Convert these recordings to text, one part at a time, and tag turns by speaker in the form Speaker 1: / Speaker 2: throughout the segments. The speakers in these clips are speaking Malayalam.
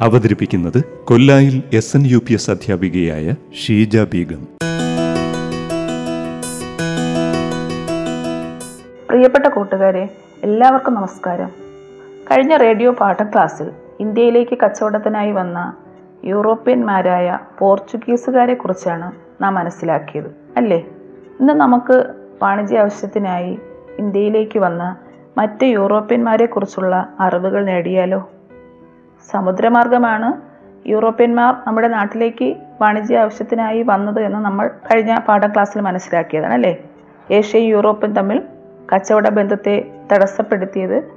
Speaker 1: അവതരിപ്പിക്കുന്നത് കൊല്ലായിൽ S N U P S അധ്യാപികയായ ഷീജ ബീഗം.
Speaker 2: പ്രിയപ്പെട്ട കൂട്ടുകാരെ എല്ലാവർക്കും നമസ്കാരം. കഴിഞ്ഞ റേഡിയോ പാഠ ക്ലാസ്സിൽ ഇന്ത്യയിലേക്ക് കച്ചവടത്തിനായി വന്ന യൂറോപ്യന്മാരായ പോർച്ചുഗീസുകാരെ കുറിച്ചാണ് നാം മനസ്സിലാക്കിയത് അല്ലേ? ഇന്ന് നമുക്ക് വാണിജ്യ ആവശ്യത്തിനായി ഇന്ത്യയിലേക്ക് വന്ന മറ്റ് യൂറോപ്യന്മാരെ കുറിച്ചുള്ള അറിവുകൾ നേടിയാലോ? സമുദ്രമാർഗമാണ് യൂറോപ്യന്മാർ നമ്മുടെ നാട്ടിലേക്ക് വാണിജ്യ ആവശ്യത്തിനായി വന്നത് എന്ന് നമ്മൾ കഴിഞ്ഞ പാഠം ക്ലാസ്സിൽ മനസ്സിലാക്കിയതാണ് അല്ലേ? ഏഷ്യയും യൂറോപ്പും തമ്മിൽ കച്ചവട ബന്ധത്തെ തടസ്സപ്പെടുത്തിയത്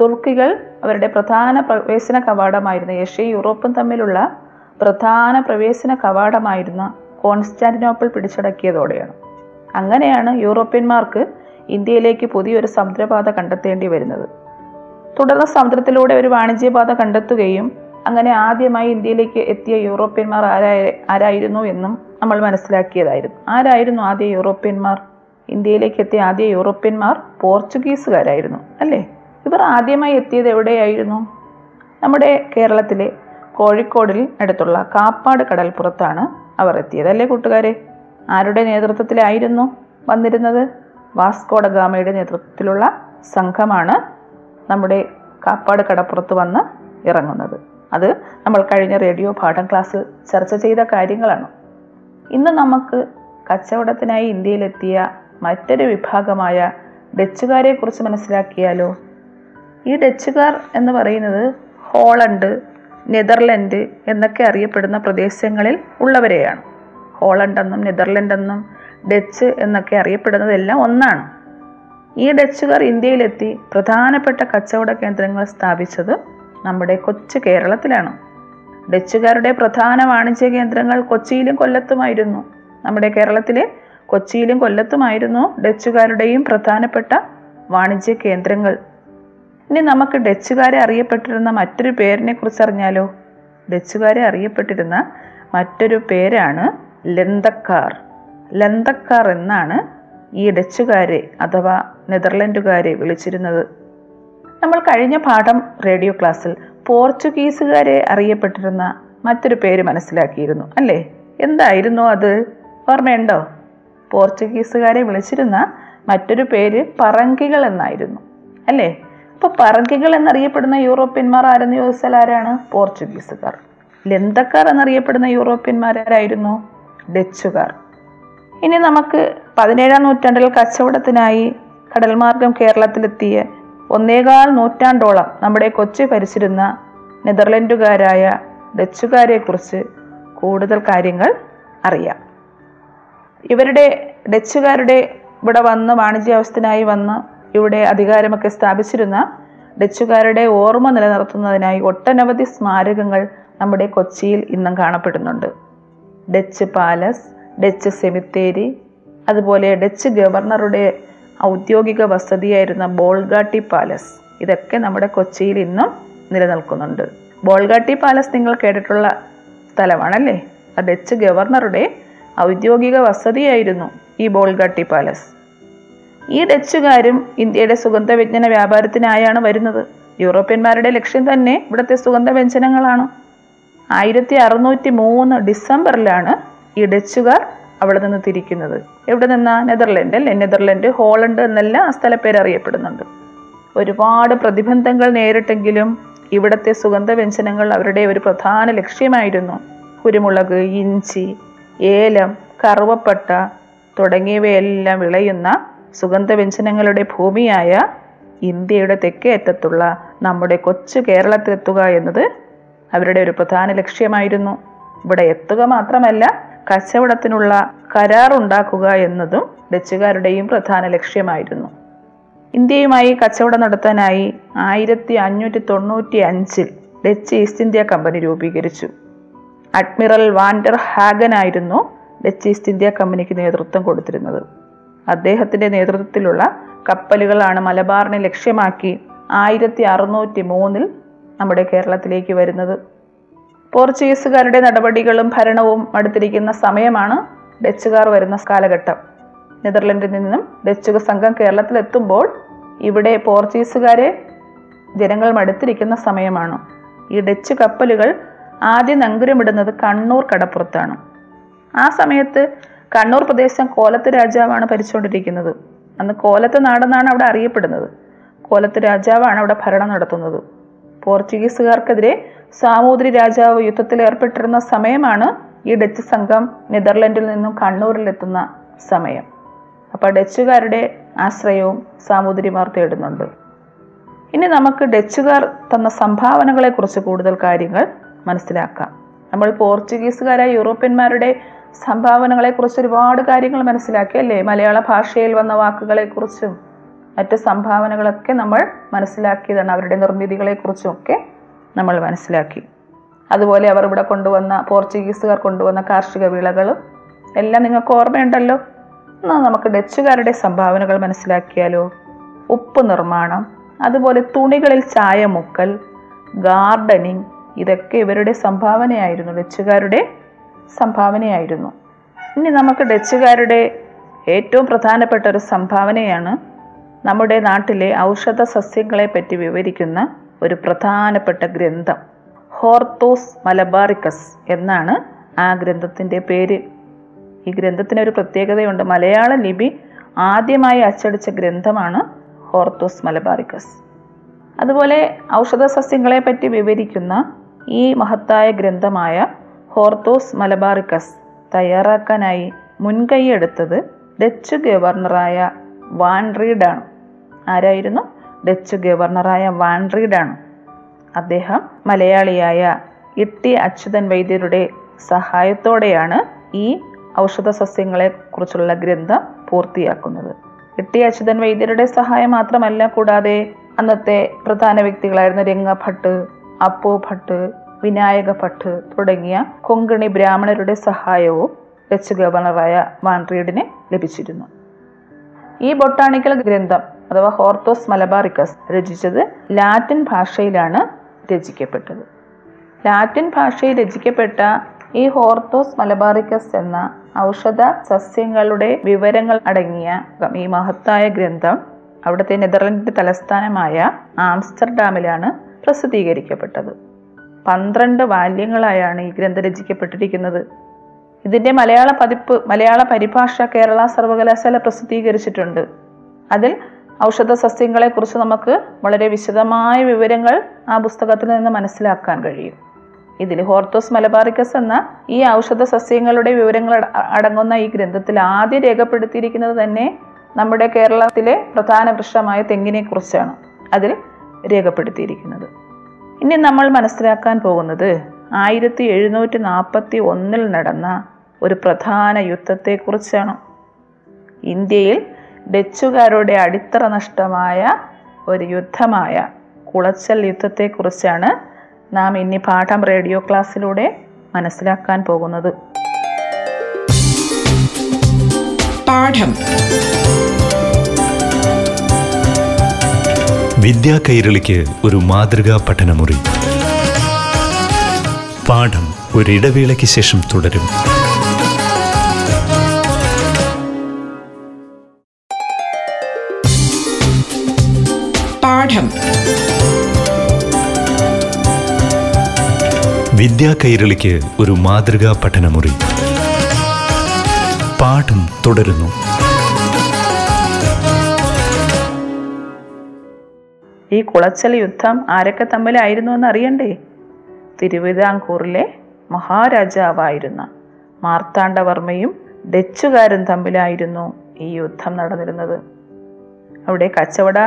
Speaker 2: തുർക്കികൾ അവരുടെ പ്രധാന പ്രവേശന കവാടമായിരുന്ന ഏഷ്യയും യൂറോപ്പും തമ്മിലുള്ള പ്രധാന പ്രവേശന കവാടമായിരുന്ന കോൺസ്റ്റാന്റിനോപ്പിൾ പിടിച്ചടക്കിയതോടെയാണ്. അങ്ങനെയാണ് യൂറോപ്യന്മാർക്ക് ഇന്ത്യയിലേക്ക് പുതിയൊരു സമുദ്രപാത കണ്ടെത്തേണ്ടി വരുന്നത്. തുടർന്ന് സമുദ്രത്തിലൂടെ ഒരു വാണിജ്യപാത കണ്ടെത്തുകയും അങ്ങനെ ആദ്യമായി ഇന്ത്യയിലേക്ക് എത്തിയ യൂറോപ്യന്മാർ ആരായ ആരായിരുന്നു എന്നും നമ്മൾ മനസ്സിലാക്കിയതായിരുന്നു. ആരായിരുന്നു ആദ്യ യൂറോപ്യന്മാർ? ഇന്ത്യയിലേക്ക് എത്തിയ ആദ്യ യൂറോപ്യന്മാർ പോർച്ചുഗീസുകാരായിരുന്നു അല്ലേ? ഇവർ ആദ്യമായി എത്തിയത് എവിടെയായിരുന്നു? നമ്മുടെ കേരളത്തിലെ കോഴിക്കോടിൽ അടുത്തുള്ള കാപ്പാട് കടൽപ്പുറത്താണ് അവർ എത്തിയത് അല്ലേ കൂട്ടുകാരെ? ആരുടെ നേതൃത്വത്തിലായിരുന്നു വന്നിരുന്നത്? വാസ്കോഡഗാമയുടെ നേതൃത്വത്തിലുള്ള സംഘമാണ് നമ്മുടെ കാപ്പാട് കടപ്പുറത്ത് വന്ന് ഇറങ്ങുന്നത്. അത് നമ്മൾ കഴിഞ്ഞ റേഡിയോ പാഠം ക്ലാസ്സിൽ ചർച്ച ചെയ്ത കാര്യങ്ങളാണ്. ഇന്ന് നമുക്ക് കച്ചവടത്തിനായി ഇന്ത്യയിലെത്തിയ മറ്റൊരു വിഭാഗമായ ഡച്ചുകാരെ കുറിച്ച് മനസ്സിലാക്കിയാലോ? ഈ ഡച്ചുകാർ എന്ന് പറയുന്നത് ഹോളണ്ട് നെതർലൻഡ് എന്നൊക്കെ അറിയപ്പെടുന്ന പ്രദേശങ്ങളിൽ ഉള്ളവരെയാണ്. ഹോളണ്ടെന്നും നെതർലൻഡെന്നും നെതർലൻഡ് ഡച്ച് എന്നൊക്കെ അറിയപ്പെടുന്നതെല്ലാം ഒന്നാണ്. ഈ ഡച്ചുകാർ ഇന്ത്യയിലെത്തി പ്രധാനപ്പെട്ട കച്ചവട കേന്ദ്രങ്ങൾ സ്ഥാപിച്ചത് നമ്മുടെ കൊച്ചു കേരളത്തിലാണ്. ഡച്ചുകാരുടെ പ്രധാന വാണിജ്യ കേന്ദ്രങ്ങൾ കൊച്ചിയിലും കൊല്ലത്തുമായിരുന്നു. നമ്മുടെ കേരളത്തിലെ കൊച്ചിയിലും കൊല്ലത്തുമായിരുന്നു ഡച്ചുകാരുടെയും പ്രധാനപ്പെട്ട വാണിജ്യ കേന്ദ്രങ്ങൾ. ഇനി നമുക്ക് ഡച്ചുകാരെ അറിയപ്പെട്ടിരുന്ന മറ്റൊരു പേരിനെ കുറിച്ച് അറിഞ്ഞാലോ? ഡച്ചുകാരെ അറിയപ്പെട്ടിരുന്ന മറ്റൊരു പേരാണ് ലന്തക്കാർ. ലന്തക്കാർ എന്നാണ് ഈ ഡച്ചുകാരെ അഥവാ നെതർലൻഡുകാരെ വിളിച്ചിരുന്നത്. നമ്മൾ കഴിഞ്ഞ പാഠം റേഡിയോ ക്ലാസ്സിൽ പോർച്ചുഗീസുകാരെ അറിയപ്പെട്ടിരുന്ന മറ്റൊരു പേര് മനസ്സിലാക്കിയിരുന്നു അല്ലേ? എന്തായിരുന്നു അത്? ഓർമ്മയുണ്ടോ? പോർച്ചുഗീസുകാരെ വിളിച്ചിരുന്ന മറ്റൊരു പേര് പറങ്കികൾ എന്നായിരുന്നു അല്ലേ? അപ്പോൾ പറങ്കികൾ എന്നറിയപ്പെടുന്ന യൂറോപ്യന്മാർ ആരെന്ന് ചോദിച്ചാൽ ആരാണ്? പോർച്ചുഗീസുകാർ. ലന്തക്കാർ എന്നറിയപ്പെടുന്ന യൂറോപ്യന്മാരായിരുന്നു ഡച്ചുകാർ. ഇനി നമുക്ക് പതിനേഴാം നൂറ്റാണ്ടിൽ കച്ചവടത്തിനായി കടൽമാർഗം കേരളത്തിലെത്തിയ ഒന്നേകാൽ നൂറ്റാണ്ടോളം നമ്മുടെ കൊച്ചി ഭരിച്ചിരുന്ന നെതർലൻഡുകാരായ ഡച്ചുകാരെ കുറിച്ച് കൂടുതൽ കാര്യങ്ങൾ അറിയാം. ഇവരുടെ ഡച്ചുകാരുടെ ഇവിടെ വന്ന് വാണിജ്യാവശ്യത്തിനായി വന്ന് ഇവിടെ അധികാരമൊക്കെ സ്ഥാപിച്ചിരുന്ന ഡച്ചുകാരുടെ ഓർമ്മ നിലനിർത്തുന്നതിനായി ഒട്ടനവധി സ്മാരകങ്ങൾ നമ്മുടെ കൊച്ചിയിൽ ഇന്നും കാണപ്പെടുന്നുണ്ട്. ഡച്ച് പാലസ് ഡച്ച് സെമിത്തേരി അതുപോലെ ഡച്ച് ഗവർണറുടെ ഔദ്യോഗിക വസതിയായിരുന്ന ബോൾഗാട്ടി പാലസ്. ഇതൊക്കെ നമ്മുടെ കൊച്ചിയിൽ ഇന്നും നിലനിൽക്കുന്നുണ്ട്. ബോൾഗാട്ടി പാലസ് നിങ്ങൾ കേട്ടിട്ടുള്ള സ്ഥലമാണല്ലേ? ആ ഡച്ച് ഗവർണറുടെ ഔദ്യോഗിക വസതിയായിരുന്നു ഈ ബോൾഗാട്ടി പാലസ്. ഈ ഡച്ചുകാരും ഇന്ത്യയുടെ സുഗന്ധവ്യഞ്ജന വ്യാപാരത്തിനായാണ് വരുന്നത്. യൂറോപ്യന്മാരുടെ ലക്ഷ്യം തന്നെ ഇവിടുത്തെ സുഗന്ധവ്യഞ്ജനങ്ങളാണ്. ആയിരത്തി അറുന്നൂറ്റി മൂന്ന് ഡിസംബറിലാണ് ഈ ഡച്ചുകാർ അവിടെ നിന്ന് തിരിക്കുന്നത്. എവിടെ നിന്നാ? നെതർലൻഡ് അല്ലേ? നെതർലൻഡ് ഹോളണ്ട് എന്നെല്ലാം ആ സ്ഥലപ്പേര് അറിയപ്പെടുന്നുണ്ട്. ഒരുപാട് പ്രതിബന്ധങ്ങൾ നേരിട്ടെങ്കിലും ഇവിടുത്തെ സുഗന്ധവ്യഞ്ജനങ്ങൾ അവരുടെ ഒരു പ്രധാന ലക്ഷ്യമായിരുന്നു. കുരുമുളക് ഇഞ്ചി ഏലം കറുവപ്പട്ട തുടങ്ങിയവയെല്ലാം വിളയുന്ന സുഗന്ധവ്യഞ്ജനങ്ങളുടെ ഭൂമിയായ ഇന്ത്യയുടെ തെക്കേ അറ്റത്തുള്ള നമ്മുടെ കൊച്ചു കേരളത്തിലെത്തുക എന്നത് അവരുടെ ഒരു പ്രധാന ലക്ഷ്യമായിരുന്നു. ഇവിടെ എത്തുക മാത്രമല്ല കച്ചവടത്തിനുള്ള കരാറുണ്ടാക്കുക എന്നതും ഡച്ചുകാരുടെയും പ്രധാന ലക്ഷ്യമായിരുന്നു. ഇന്ത്യയുമായി കച്ചവടം നടത്താനായി ആയിരത്തി അഞ്ഞൂറ്റി തൊണ്ണൂറ്റി അഞ്ചിൽ ഡച്ച് ഈസ്റ്റ് ഇന്ത്യ കമ്പനി രൂപീകരിച്ചു. അഡ്മിറൽ വാൻഡർ ഹാഗൻ ആയിരുന്നു ഡച്ച് ഈസ്റ്റ് ഇന്ത്യ കമ്പനിക്ക് നേതൃത്വം കൊടുത്തിരുന്നത്. അദ്ദേഹത്തിന്റെ നേതൃത്വത്തിലുള്ള കപ്പലുകളാണ് മലബാറിനെ ലക്ഷ്യമാക്കി ആയിരത്തി അറുന്നൂറ്റി മൂന്നിൽ നമ്മുടെ കേരളത്തിലേക്ക് വരുന്നത്. പോർച്ചുഗീസുകാരുടെ നടപടികളും ഭരണവും അടുത്തിരിക്കുന്ന സമയമാണ് ഡച്ചുകാർ വരുന്ന കാലഘട്ടം. നെതർലൻഡിൽ നിന്നും ഡച്ചുക സംഘം കേരളത്തിലെത്തുമ്പോൾ ഇവിടെ പോർച്ചുഗീസുകാരെ ജനങ്ങൾ മടുത്തിരിക്കുന്ന സമയമാണ്. ഈ ഡച്ച് കപ്പലുകൾ ആദ്യം നങ്കുരമിടുന്നത് കണ്ണൂർ കടപ്പുറത്താണ്. ആ സമയത്ത് കണ്ണൂർ പ്രദേശം കോലത്ത് രാജാവാണ് ഭരിച്ചുകൊണ്ടിരിക്കുന്നത്. അന്ന് കോലത്ത് നാടെന്നാണ് അവിടെ അറിയപ്പെടുന്നത്. കോലത്ത് രാജാവാണ് അവിടെ ഭരണം നടത്തുന്നത്. പോർച്ചുഗീസുകാർക്കെതിരെ സാമൂതിരി രാജാവ് യുദ്ധത്തിൽ ഏർപ്പെട്ടിരുന്ന സമയമാണ് ഈ ഡച്ച് സംഘം നെതർലൻഡിൽ നിന്നും കണ്ണൂരിലെത്തുന്ന സമയം. അപ്പോൾ ഡച്ചുകാരുടെ ആശ്രയവും സാമൂതിരിമാർ തേടുന്നുണ്ട്. ഇനി നമുക്ക് ഡച്ചുകാർ തന്ന സംഭാവനകളെ കുറിച്ച് കൂടുതൽ കാര്യങ്ങൾ മനസ്സിലാക്കാം. നമ്മൾ പോർച്ചുഗീസുകാരായ യൂറോപ്യന്മാരുടെ സംഭാവനകളെ കുറിച്ച് ഒരുപാട് കാര്യങ്ങൾ മനസ്സിലാക്കി അല്ലേ? മലയാള ഭാഷയിൽ വന്ന വാക്കുകളെക്കുറിച്ചും മറ്റ് സംഭാവനകളൊക്കെ നമ്മൾ മനസ്സിലാക്കിയതാണ്. അവരുടെ നിർമ്മിതികളെക്കുറിച്ചും ഒക്കെ നമ്മൾ മനസ്സിലാക്കി. അതുപോലെ അവർ ഇവിടെ കൊണ്ടുവന്ന പോർച്ചുഗീസുകാർ കൊണ്ടുവന്ന കാർഷിക വിളകളും എല്ലാം നിങ്ങൾക്ക് ഓർമ്മയുണ്ടല്ലോ? എന്നാൽ നമുക്ക് ഡച്ചുകാരുടെ സംഭാവനകൾ മനസ്സിലാക്കിയാലോ? ഉപ്പ് നിർമ്മാണം അതുപോലെ തുണികളിൽ ചായ മുക്കൽ ഗാർഡനിങ് ഇതൊക്കെ ഇവരുടെ സംഭാവനയായിരുന്നു ഡച്ചുകാരുടെ സംഭാവനയായിരുന്നു. ഇനി നമുക്ക് ഡച്ചുകാരുടെ ഏറ്റവും പ്രധാനപ്പെട്ട ഒരു സംഭാവനയാണ് നമ്മുടെ നാട്ടിലെ ഔഷധ സസ്യങ്ങളെ പറ്റി വിവരിക്കുന്ന ഒരു പ്രധാനപ്പെട്ട ഗ്രന്ഥം. ഹോർത്തോസ് മലബാറിക്കസ് എന്നാണ് ആ ഗ്രന്ഥത്തിന്റെ പേര്. ഈ ഗ്രന്ഥത്തിന് ഒരു പ്രത്യേകതയുണ്ട്. മലയാള ലിപി ആദ്യമായി അച്ചടിച്ച ഗ്രന്ഥമാണ് ഹോർത്തോസ് മലബാറിക്കസ്. അതുപോലെ ഔഷധ സസ്യങ്ങളെ പറ്റി വിവരിക്കുന്ന ഈ മഹത്തായ ഗ്രന്ഥമായ ഹോർത്തോസ് മലബാറിക്കസ് തയ്യാറാക്കാനായി മുൻകൈയെടുത്തത് ഡച്ച് ഗവർണറായ വാൻ റീഡാണ്. ആരായിരുന്നു? ഡച്ച് ഗവർണറായ വാൻ അദ്ദേഹം മലയാളിയായ ഇട്ടി അച്യുതൻ വൈദ്യരുടെ സഹായത്തോടെയാണ് ഈ ഔഷധ സസ്യങ്ങളെ കുറിച്ചുള്ള ഗ്രന്ഥം പൂർത്തിയാക്കുന്നത്. ഇട്ടി അച്യുതൻ വൈദ്യരുടെ സഹായം മാത്രമല്ല കൂടാതെ അന്നത്തെ പ്രധാന വ്യക്തികളായിരുന്ന രംഗഭട്ട് അപ്പോ ഭട്ട് വിനായക ഭട്ട് തുടങ്ങിയ കൊങ്കണി ബ്രാഹ്മണരുടെ സഹായവും ഡച്ച് ഗവർണറായ വാൻറീഡിന് ലഭിച്ചിരുന്നു. ഈ ബൊട്ടാണിക്കൽ ഗ്രന്ഥം അഥവാ ഹോർത്തോസ് മലബാറിക്കസ് രചിച്ചത് ലാറ്റിൻ ഭാഷയിലാണ് രചിക്കപ്പെട്ടത്. ലാറ്റിൻ ഭാഷയിൽ രചിക്കപ്പെട്ട ഈ ഹോർത്തോസ് മലബാറിക്കസ് എന്ന ഔഷധ സസ്യങ്ങളുടെ വിവരങ്ങൾ അടങ്ങിയ ഈ മഹത്തായ ഗ്രന്ഥം അവിടുത്തെ നെതർലൻഡിന്റെ തലസ്ഥാനമായ ആംസ്റ്റർഡാമിലാണ് പ്രസിദ്ധീകരിക്കപ്പെട്ടത്. പന്ത്രണ്ട് വാല്യങ്ങളായാണ് ഈ ഗ്രന്ഥം രചിക്കപ്പെട്ടിരിക്കുന്നത്. ഇതിന്റെ മലയാള പതിപ്പ് മലയാള പരിഭാഷ കേരള സർവകലാശാല പ്രസിദ്ധീകരിച്ചിട്ടുണ്ട്. അതിൽ ഔഷധ സസ്യങ്ങളെ കുറിച്ച് നമുക്ക് വളരെ വിശദമായ വിവരങ്ങൾ ആ പുസ്തകത്തിൽ നിന്ന് മനസ്സിലാക്കാൻ കഴിയും. ഇതിൽ ഹോർത്തോസ് മലബാറിക്കസ് എന്ന ഈ ഔഷധ സസ്യങ്ങളുടെ വിവരങ്ങൾ അടങ്ങുന്ന ഈ ഗ്രന്ഥത്തിൽ ആദ്യം രേഖപ്പെടുത്തിയിരിക്കുന്നത് തന്നെ നമ്മുടെ കേരളത്തിലെ പ്രധാന വൃക്ഷമായ തെങ്ങിനെ കുറിച്ചാണ് അതിൽ രേഖപ്പെടുത്തിയിരിക്കുന്നത്. ഇനി നമ്മൾ മനസ്സിലാക്കാൻ പോകുന്നത് ആയിരത്തി എഴുന്നൂറ്റി നാൽപ്പത്തി ഒന്നിൽ നടന്ന ഒരു പ്രധാന യുദ്ധത്തെക്കുറിച്ചാണ്. ഇന്ത്യയിൽ ഡച്ചുകാരുടെ അടിത്തറ നഷ്ടമായ ഒരു യുദ്ധമായ കുളച്ചൽ യുദ്ധത്തെക്കുറിച്ചാണ് നാം ഇനി പാഠം റേഡിയോ ക്ലാസ്സിലൂടെ മനസ്സിലാക്കാൻ പോകുന്നത്.
Speaker 3: പാഠം.
Speaker 1: വിദ്യാ കൈരളിക്ക് ഒരു മാതൃകാ പഠനമുറി. പാഠം ഒരിടവേളയ്ക്ക് ശേഷം തുടരും.
Speaker 3: പാഠം.
Speaker 1: വിദ്യാ കൈരളിക്ക് ഒരു മാതൃകാ പഠനമുറി. പാഠം തുടരുന്നു.
Speaker 2: ഈ കുളച്ചൽ യുദ്ധം ആരൊക്കെ തമ്മിലായിരുന്നു എന്ന് അറിയണ്ടേ തിരുവിതാംകൂറിലെ മഹാരാജാവായിരുന്ന മാർത്താണ്ഡവർമ്മയും ഡച്ചുകാരും തമ്മിലായിരുന്നു ഈ യുദ്ധം നടന്നിരുന്നത്. അവിടെ കച്ചവട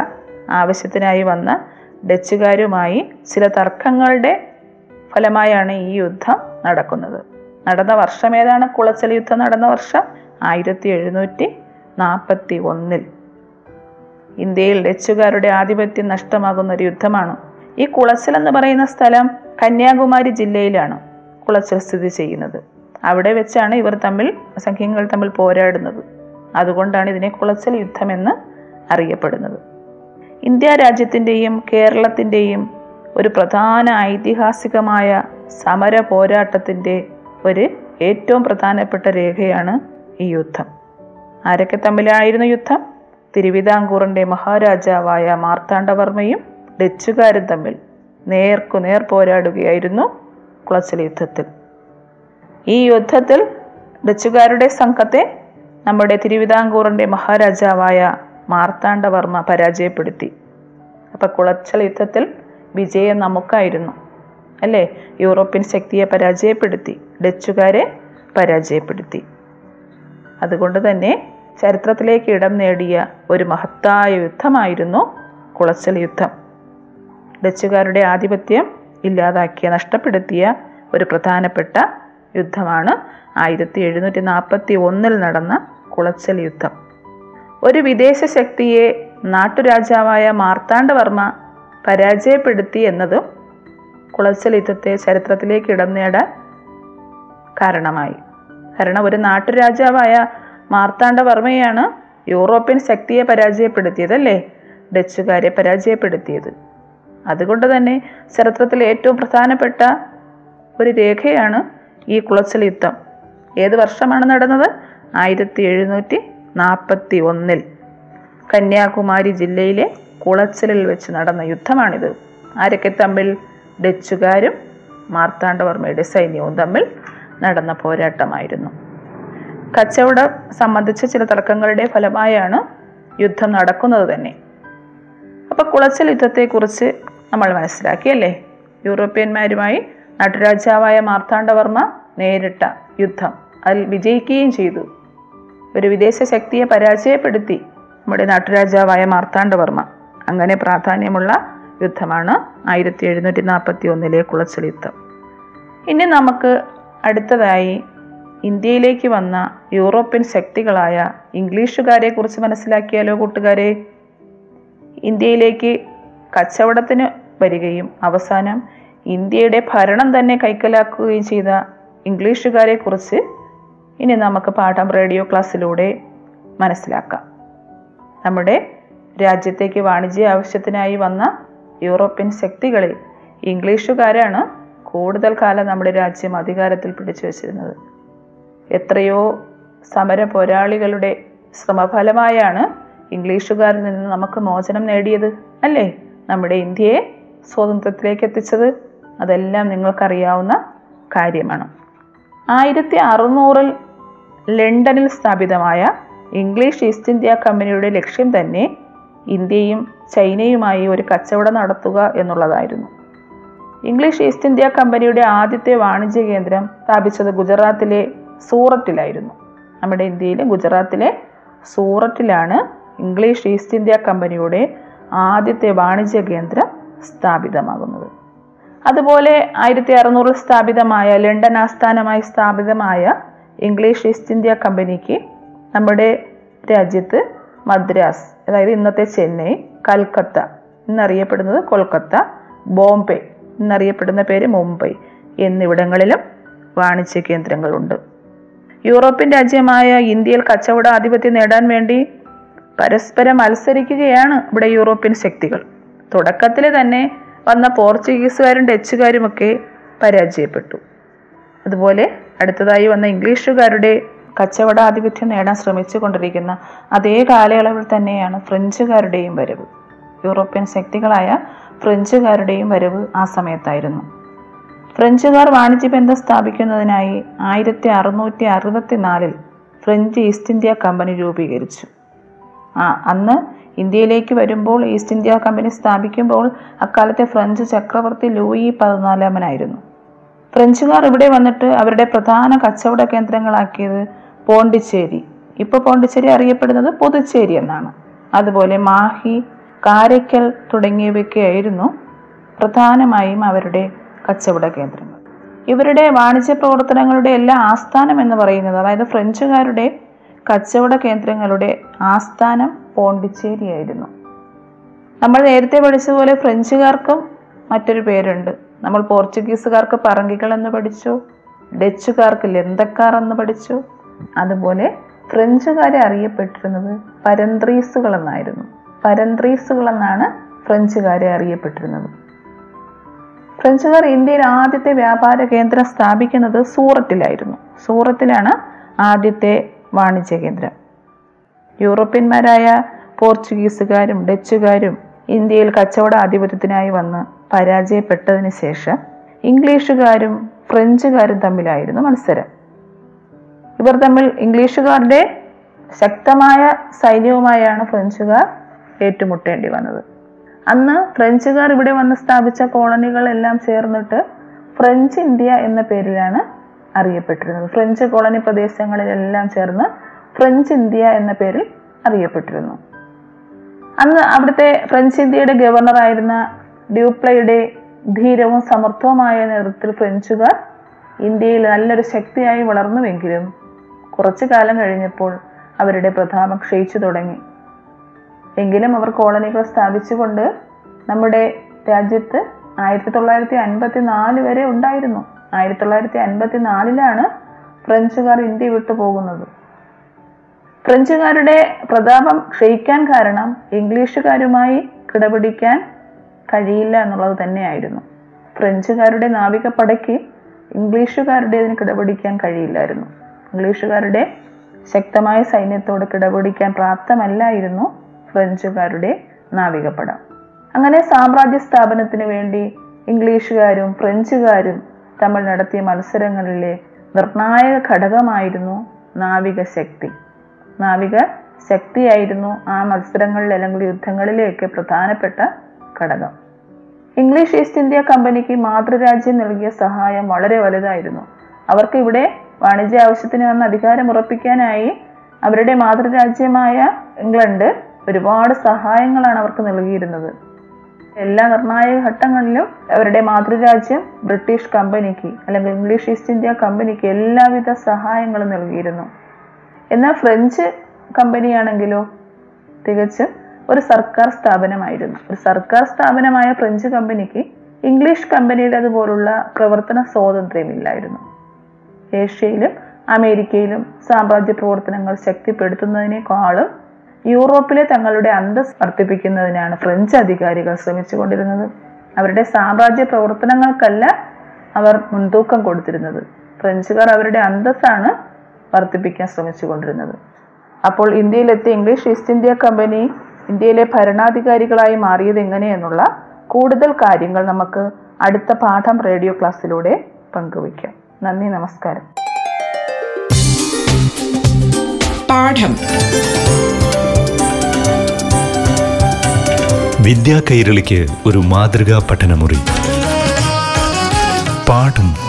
Speaker 2: ആവശ്യത്തിനായി വന്ന ഡച്ചുകാരുമായി ചില തർക്കങ്ങളുടെ ഫലമായാണ് ഈ യുദ്ധം നടക്കുന്നത്. നടന്ന വർഷം ഏതാണ്? കുളച്ചൽ യുദ്ധം നടന്ന വർഷം ആയിരത്തി എഴുന്നൂറ്റി നാൽപ്പത്തി ഒന്നിൽ ഇന്ത്യയിൽ ഡച്ചുകാരുടെ ആധിപത്യം നഷ്ടമാകുന്ന ഒരു യുദ്ധമാണ്. ഈ കുളച്ചൽ എന്ന് പറയുന്ന സ്ഥലം കന്യാകുമാരി ജില്ലയിലാണ് കുളച്ചൽ സ്ഥിതി ചെയ്യുന്നത്. അവിടെ വെച്ചാണ് ഇവർ തമ്മിൽ സംഘങ്ങൾ തമ്മിൽ പോരാടുന്നത്. അതുകൊണ്ടാണ് ഇതിനെ കുളച്ചൽ യുദ്ധമെന്ന് അറിയപ്പെടുന്നത്. ഇന്ത്യ രാജ്യത്തിന്റെയും കേരളത്തിന്റെയും ഒരു പ്രധാന ഐതിഹാസികമായ സമര പോരാട്ടത്തിന്റെ ഒരു ഏറ്റവും പ്രധാനപ്പെട്ട രേഖയാണ് ഈ യുദ്ധം. ആരൊക്കെ തമ്മിലായിരുന്നു യുദ്ധം? തിരുവിതാംകൂറിന്റെ മഹാരാജാവായ മാർത്താണ്ഡവർമ്മയും ഡച്ചുകാരും തമ്മിൽ നേർക്കുനേർ പോരാടുകയായിരുന്നു കുളച്ചൽ യുദ്ധത്തിൽ. ഈ യുദ്ധത്തിൽ ഡച്ചുകാരുടെ സംഘത്തെ നമ്മുടെ തിരുവിതാംകൂറിന്റെ മഹാരാജാവായ മാർത്താണ്ഡവർമ്മ പരാജയപ്പെടുത്തി. അപ്പം കുളച്ചൽ യുദ്ധത്തിൽ വിജയം നമുക്കായിരുന്നു. അല്ലേ? യൂറോപ്യൻ ശക്തിയെ പരാജയപ്പെടുത്തി ഡച്ചുകാരെ പരാജയപ്പെടുത്തി. അതുകൊണ്ട് തന്നെ ചരിത്രത്തിലേക്ക് ഇടം നേടിയ ഒരു മഹത്തായ യുദ്ധമായിരുന്നു കുളച്ചൽ യുദ്ധം. ഡച്ചുകാരുടെ ആധിപത്യം ഇല്ലാതാക്കിയ നഷ്ടപ്പെടുത്തിയ ഒരു പ്രധാനപ്പെട്ട യുദ്ധമാണ് ആയിരത്തി എഴുന്നൂറ്റി നാൽപ്പത്തി ഒന്നിൽ നടന്ന കുളച്ചൽ യുദ്ധം. ഒരു വിദേശ ശക്തിയെ നാട്ടുരാജാവായ മാർത്താണ്ഡവർമ്മ പരാജയപ്പെടുത്തി എന്നതും കുളച്ചൽ യുദ്ധത്തെ ചരിത്രത്തിലേക്ക് ഇടം നേടാൻ കാരണമായി. കാരണം ഒരു നാട്ടുരാജാവായ മാർത്താണ്ഡവർമ്മയാണ് യൂറോപ്യൻ ശക്തിയെ പരാജയപ്പെടുത്തിയത് അല്ലേ? ഡച്ചുകാരെ പരാജയപ്പെടുത്തിയത്. അതുകൊണ്ട് തന്നെ ചരിത്രത്തിലെ ഏറ്റവും പ്രധാനപ്പെട്ട ഒരു രേഖയാണ് ഈ കുളച്ചൽ യുദ്ധം ഏത് വർഷമാണ് നടന്നത്? ആയിരത്തി എഴുന്നൂറ്റി നാൽപ്പത്തി ഒന്നിൽ കന്യാകുമാരി ജില്ലയിലെ കുളച്ചിലിൽ വെച്ച് നടന്ന യുദ്ധമാണിത്. ആരൊക്കെ തമ്മിൽ? ഡച്ചുകാരും മാർത്താണ്ഡവർമ്മയുടെ സൈന്യവും തമ്മിൽ നടന്ന പോരാട്ടമായിരുന്നു. കച്ചവടം സംബന്ധിച്ച ചില തർക്കങ്ങളുടെ ഫലമായാണ് യുദ്ധം നടക്കുന്നത് തന്നെ. അപ്പൊ കുളച്ചൽ യുദ്ധത്തെക്കുറിച്ച് നമ്മൾ മനസ്സിലാക്കി അല്ലേ? യൂറോപ്യന്മാരുമായി നാട്ടുരാജാവായ മാർത്താണ്ഡവർമ്മ നേരിട്ട യുദ്ധം. അതിൽ വിജയിക്കുകയും ചെയ്തു. ഒരു വിദേശ ശക്തിയെ പരാജയപ്പെടുത്തി. നമ്മുടെ നാട്ടുരാജാവായ മാർത്താണ്ഡവർമ്മ അങ്ങനെ പ്രാധാന്യമുള്ള യുദ്ധമാണ് ആയിരത്തി എഴുന്നൂറ്റി നാൽപ്പത്തി ഒന്നിലെ കുളച്ചൽ യുദ്ധം. ഇനി നമുക്ക് അടുത്തതായി ഇന്ത്യയിലേക്ക് വന്ന യൂറോപ്യൻ ശക്തികളായ ഇംഗ്ലീഷുകാരെ കുറിച്ച് മനസ്സിലാക്കിയാലോ കൂട്ടുകാരെ? ഇന്ത്യയിലേക്ക് കച്ചവടത്തിന് വരികയും അവസാനം ഇന്ത്യയുടെ ഭരണം തന്നെ കൈക്കലാക്കുകയും ചെയ്ത ഇംഗ്ലീഷുകാരെ കുറിച്ച് ഇനി നമുക്ക് പാഠം റേഡിയോ ക്ലാസ്സിലൂടെ മനസ്സിലാക്കാം. നമ്മുടെ രാജ്യത്തേക്ക് വാണിജ്യ ആവശ്യത്തിനായി വന്ന യൂറോപ്യൻ ശക്തികളിൽ ഇംഗ്ലീഷുകാരാണ് കൂടുതൽ കാലം നമ്മുടെ രാജ്യം അധികാരത്തിൽ പിടിച്ചു വച്ചിരുന്നത്. എത്രയോ സമര പോരാളികളുടെ ശ്രമഫലമായാണ് ഇംഗ്ലീഷുകാരിൽ നിന്ന് നമുക്ക് മോചനം നേടിയത് അല്ലേ? നമ്മുടെ ഇന്ത്യയെ സ്വാതന്ത്ര്യത്തിലേക്ക് എത്തിച്ചത്. അതെല്ലാം നിങ്ങൾക്കറിയാവുന്ന കാര്യമാണ്. ആയിരത്തി അറുന്നൂറിൽ ലണ്ടനിൽ സ്ഥാപിതമായ ഇംഗ്ലീഷ് ഈസ്റ്റ് ഇന്ത്യ കമ്പനിയുടെ ലക്ഷ്യം തന്നെ ഇന്ത്യയും ചൈനയുമായി ഒരു കച്ചവടം നടത്തുക എന്നുള്ളതായിരുന്നു. ഇംഗ്ലീഷ് ഈസ്റ്റ് ഇന്ത്യ കമ്പനിയുടെ ആദ്യത്തെ വാണിജ്യ കേന്ദ്രം സ്ഥാപിച്ചത് ഗുജറാത്തിലെ സൂററ്റിലായിരുന്നു. നമ്മുടെ ഇന്ത്യയിലെ ഗുജറാത്തിലെ സൂററ്റിലാണ് ഇംഗ്ലീഷ് ഈസ്റ്റ് ഇന്ത്യ കമ്പനിയുടെ ആദ്യത്തെ വാണിജ്യ കേന്ദ്രം സ്ഥാപിതമാകുന്നത്. അതുപോലെ ആയിരത്തി അറുന്നൂറിൽ സ്ഥാപിതമായ ലണ്ടൻ ആസ്ഥാനമായി സ്ഥാപിതമായ ഇംഗ്ലീഷ് ഈസ്റ്റ് ഇന്ത്യ കമ്പനിക്ക് നമ്മുടെ രാജ്യത്ത് മദ്രാസ് അതായത് ഇന്നത്തെ ചെന്നൈ കൽക്കത്ത എന്നറിയപ്പെടുന്നത് കൊൽക്കത്ത ബോംബെ എന്നറിയപ്പെടുന്ന പേര് മുംബൈ എന്നിവിടങ്ങളിലും വാണിജ്യ കേന്ദ്രങ്ങളുണ്ട്. യൂറോപ്യൻ രാജ്യമായ ഇന്ത്യയിൽ കച്ചവട ആധിപത്യം നേടാൻ വേണ്ടി പരസ്പരം മത്സരിക്കുകയാണ് ഇവിടെ യൂറോപ്യൻ ശക്തികൾ. തുടക്കത്തിൽ തന്നെ വന്ന പോർച്ചുഗീസുകാരും ഡച്ചുകാരുമൊക്കെ പരാജയപ്പെട്ടു. അതുപോലെ അടുത്തതായി വന്ന ഇംഗ്ലീഷുകാരുടെ കച്ചവടാധിപത്യം നേടാൻ ശ്രമിച്ചു കൊണ്ടിരിക്കുന്ന അതേ കാലയളവിൽ തന്നെയാണ് ഫ്രഞ്ചുകാരുടെയും വരവ്. യൂറോപ്യൻ ശക്തികളായ ഫ്രഞ്ചുകാരുടെയും വരവ് ആ സമയത്തായിരുന്നു. ഫ്രഞ്ചുകാർ വാണിജ്യ ബന്ധം സ്ഥാപിക്കുന്നതിനായി ആയിരത്തി അറുന്നൂറ്റി അറുപത്തിനാലിൽ ഫ്രഞ്ച് ഈസ്റ്റ് ഇന്ത്യ കമ്പനി രൂപീകരിച്ചു. ആ അന്ന് ഇന്ത്യയിലേക്ക് വരുമ്പോൾ ഈസ്റ്റ് ഇന്ത്യ കമ്പനി സ്ഥാപിക്കുമ്പോൾ അക്കാലത്തെ ഫ്രഞ്ച് ചക്രവർത്തി ലൂയി പതിനാലാമനായിരുന്നു. ഫ്രഞ്ചുകാർ ഇവിടെ വന്നിട്ട് അവരുടെ പ്രധാന കച്ചവട കേന്ദ്രങ്ങളാക്കിയത് പോണ്ടിച്ചേരി. ഇപ്പോൾ പോണ്ടിച്ചേരി അറിയപ്പെടുന്നത് പുതുച്ചേരി എന്നാണ്. അതുപോലെ മാഹി കാരയ്ക്കൽ തുടങ്ങിയവയ്ക്കായിരുന്നു പ്രധാനമായും അവരുടെ കച്ചവട കേന്ദ്രങ്ങൾ. ഇവരുടെ വാണിജ്യ പ്രവർത്തനങ്ങളുടെ എല്ലാ ആസ്ഥാനം എന്ന് പറയുന്നത് അതായത് ഫ്രഞ്ചുകാരുടെ കച്ചവട കേന്ദ്രങ്ങളുടെ ആസ്ഥാനം പോണ്ടിച്ചേരിയായിരുന്നു. നമ്മൾ നേരത്തെ പഠിച്ചതുപോലെ ഫ്രഞ്ചുകാർക്കും മറ്റൊരു പേരുണ്ട്. നമ്മൾ പോർച്ചുഗീസുകാർക്ക് പറങ്കികൾ എന്ന് പഠിച്ചു ഡച്ചുകാർക്ക് ലെന്തക്കാർ എന്ന് പഠിച്ചു. അതുപോലെ ഫ്രഞ്ചുകാരെ അറിയപ്പെട്ടിരുന്നത് പരന്ത്രീസുകൾ എന്നായിരുന്നു. പരന്ത്രീസുകൾ എന്നാണ് ഫ്രഞ്ചുകാരെ അറിയപ്പെട്ടിരുന്നത്. ഫ്രഞ്ചുകാർ ഇന്ത്യയിൽ ആദ്യത്തെ വ്യാപാര കേന്ദ്രം സ്ഥാപിക്കുന്നത് സൂറത്തിലായിരുന്നു. സൂറത്തിലാണ് ആദ്യത്തെ വാണിജ്യ കേന്ദ്രം. യൂറോപ്യന്മാരായ പോർച്ചുഗീസുകാരും ഡച്ചുകാരും ഇന്ത്യയിൽ കച്ചവട ആധിപത്യത്തിനായി വന്ന് പരാജയപ്പെട്ടതിന് ശേഷം ഇംഗ്ലീഷുകാരും ഫ്രഞ്ചുകാരും തമ്മിലായിരുന്നു മത്സരം. ഇവർ തമ്മിൽ ഇംഗ്ലീഷുകാരുടെ ശക്തമായ സൈന്യവുമായാണ് ഫ്രഞ്ചുകാർ ഏറ്റുമുട്ടേണ്ടി വന്നത്. അന്ന് ഫ്രഞ്ചുകാർ ഇവിടെ വന്ന് സ്ഥാപിച്ച കോളനികളെല്ലാം ചേർന്നിട്ട് ഫ്രഞ്ച് ഇന്ത്യ എന്ന പേരിലാണ് അറിയപ്പെട്ടിരുന്നത്. ഫ്രഞ്ച് കോളനി പ്രദേശങ്ങളിലെല്ലാം ചേർന്ന് ഫ്രഞ്ച് ഇന്ത്യ എന്ന പേരിൽ അറിയപ്പെട്ടിരുന്നു. അന്ന് അവിടുത്തെ ഫ്രഞ്ച് ഇന്ത്യയുടെ ഗവർണറായിരുന്ന ഡ്യൂപ്ലയുടെ ധീരവും സമർത്ഥവുമായ നേതൃത്വത്തിൽ ഫ്രഞ്ചുകാർ ഇന്ത്യയിൽ നല്ലൊരു ശക്തിയായി വളർന്നുവെങ്കിലും കുറച്ചു കാലം കഴിഞ്ഞപ്പോൾ അവരുടെ പ്രതാപം ക്ഷയിച്ചു തുടങ്ങി. എങ്കിലും അവർ കോളനികൾ സ്ഥാപിച്ചുകൊണ്ട് നമ്മുടെ രാജ്യത്ത് ആയിരത്തി തൊള്ളായിരത്തി അൻപത്തി നാല് വരെ ഉണ്ടായിരുന്നു. ആയിരത്തി തൊള്ളായിരത്തി അൻപത്തി നാലിലാണ് ഫ്രഞ്ചുകാർ ഇന്ത്യ വിട്ടു പോകുന്നത്. ഫ്രഞ്ചുകാരുടെ പ്രതാപം ക്ഷയിക്കാൻ കാരണം ഇംഗ്ലീഷുകാരുമായി കിടപിടിക്കാൻ കഴിയില്ല എന്നുള്ളത് തന്നെയായിരുന്നു. ഫ്രഞ്ചുകാരുടെ നാവികപ്പടയ്ക്ക് ഇംഗ്ലീഷുകാരുടേതിന് കിടപിടിക്കാൻ കഴിയില്ലായിരുന്നു. ഇംഗ്ലീഷുകാരുടെ ശക്തമായ സൈന്യത്തോട് കിടപിടിക്കാൻ പ്രാപ്തമല്ലായിരുന്നു ഫ്രഞ്ചുകാരുടെ നാവികപ്പട. അങ്ങനെ സാമ്രാജ്യ സ്ഥാപനത്തിന് വേണ്ടി ഇംഗ്ലീഷുകാരും ഫ്രഞ്ചുകാരും തമ്മിൽ നടത്തിയ മത്സരങ്ങളിലെ നിർണായക ഘടകമായിരുന്നു നാവിക ശക്തി നാവിക ശക്തിയായിരുന്നു ആ മത്സരങ്ങളിൽ അല്ലെങ്കിൽ യുദ്ധങ്ങളിലെയൊക്കെ പ്രധാനപ്പെട്ട ഘടകം. ഇംഗ്ലീഷ് ഈസ്റ്റ് ഇന്ത്യ കമ്പനിക്ക് മാതൃരാജ്യം നൽകിയ സഹായം വളരെ വലുതായിരുന്നു. അവർക്ക് ഇവിടെ വാണിജ്യ ആവശ്യത്തിന് വന്ന അധികാരം ഉറപ്പിക്കാനായി അവരുടെ മാതൃരാജ്യമായ ഇംഗ്ലണ്ട് ഒരുപാട് സഹായങ്ങളാണ് അവർക്ക് നൽകിയിരുന്നത്. എല്ലാ നിർണായക ഘട്ടങ്ങളിലും അവരുടെ മാതൃരാജ്യം ബ്രിട്ടീഷ് കമ്പനിക്ക് അല്ലെങ്കിൽ ഇംഗ്ലീഷ് ഈസ്റ്റ് ഇന്ത്യ കമ്പനിക്ക് എല്ലാവിധ സഹായങ്ങളും നൽകിയിരുന്നു. എന്നാൽ ഫ്രഞ്ച് കമ്പനിയാണെങ്കിലോ? തികച്ചും ഒരു സർക്കാർ സ്ഥാപനമായിരുന്നു. ഒരു സർക്കാർ സ്ഥാപനമായ ഫ്രഞ്ച് കമ്പനിക്ക് ഇംഗ്ലീഷ് കമ്പനിയുടെ അതുപോലുള്ള പ്രവർത്തന സ്വാതന്ത്ര്യമില്ലായിരുന്നു ഏഷ്യയിലും അമേരിക്കയിലും സാമ്രാജ്യ പ്രവർത്തനങ്ങൾ ശക്തിപ്പെടുത്തുന്നതിനേക്കാളും യൂറോപ്പിലെ തങ്ങളുടെ അന്തസ് വർദ്ധിപ്പിക്കുന്നതിനാണ് ഫ്രഞ്ച് അധികാരികൾ ശ്രമിച്ചുകൊണ്ടിരുന്നത്. അവരുടെ സാമ്രാജ്യ പ്രവർത്തനങ്ങൾക്കല്ല അവർ മുൻതൂക്കം കൊടുത്തിരുന്നത്. ഫ്രഞ്ചുകാർ അവരുടെ അന്തസ്സാണ് വർദ്ധിപ്പിക്കാൻ ശ്രമിച്ചുകൊണ്ടിരുന്നത്. അപ്പോൾ ഇന്ത്യയിലെത്തിയ ഇംഗ്ലീഷ് ഈസ്റ്റ് ഇന്ത്യ കമ്പനി ഇന്ത്യയിലെ ഭരണാധികാരികളായി മാറിയത് എങ്ങനെയെന്നുള്ള കൂടുതൽ കാര്യങ്ങൾ നമുക്ക് അടുത്ത പാഠം റേഡിയോ ക്ലാസ്സിലൂടെ പങ്കുവയ്ക്കാം. നന്ദി നമസ്കാരം.
Speaker 3: പാഠം.
Speaker 1: വിദ്യാ കൈരളിക്ക് ഒരു മാതൃകാ പഠനമുറി. പാഠം.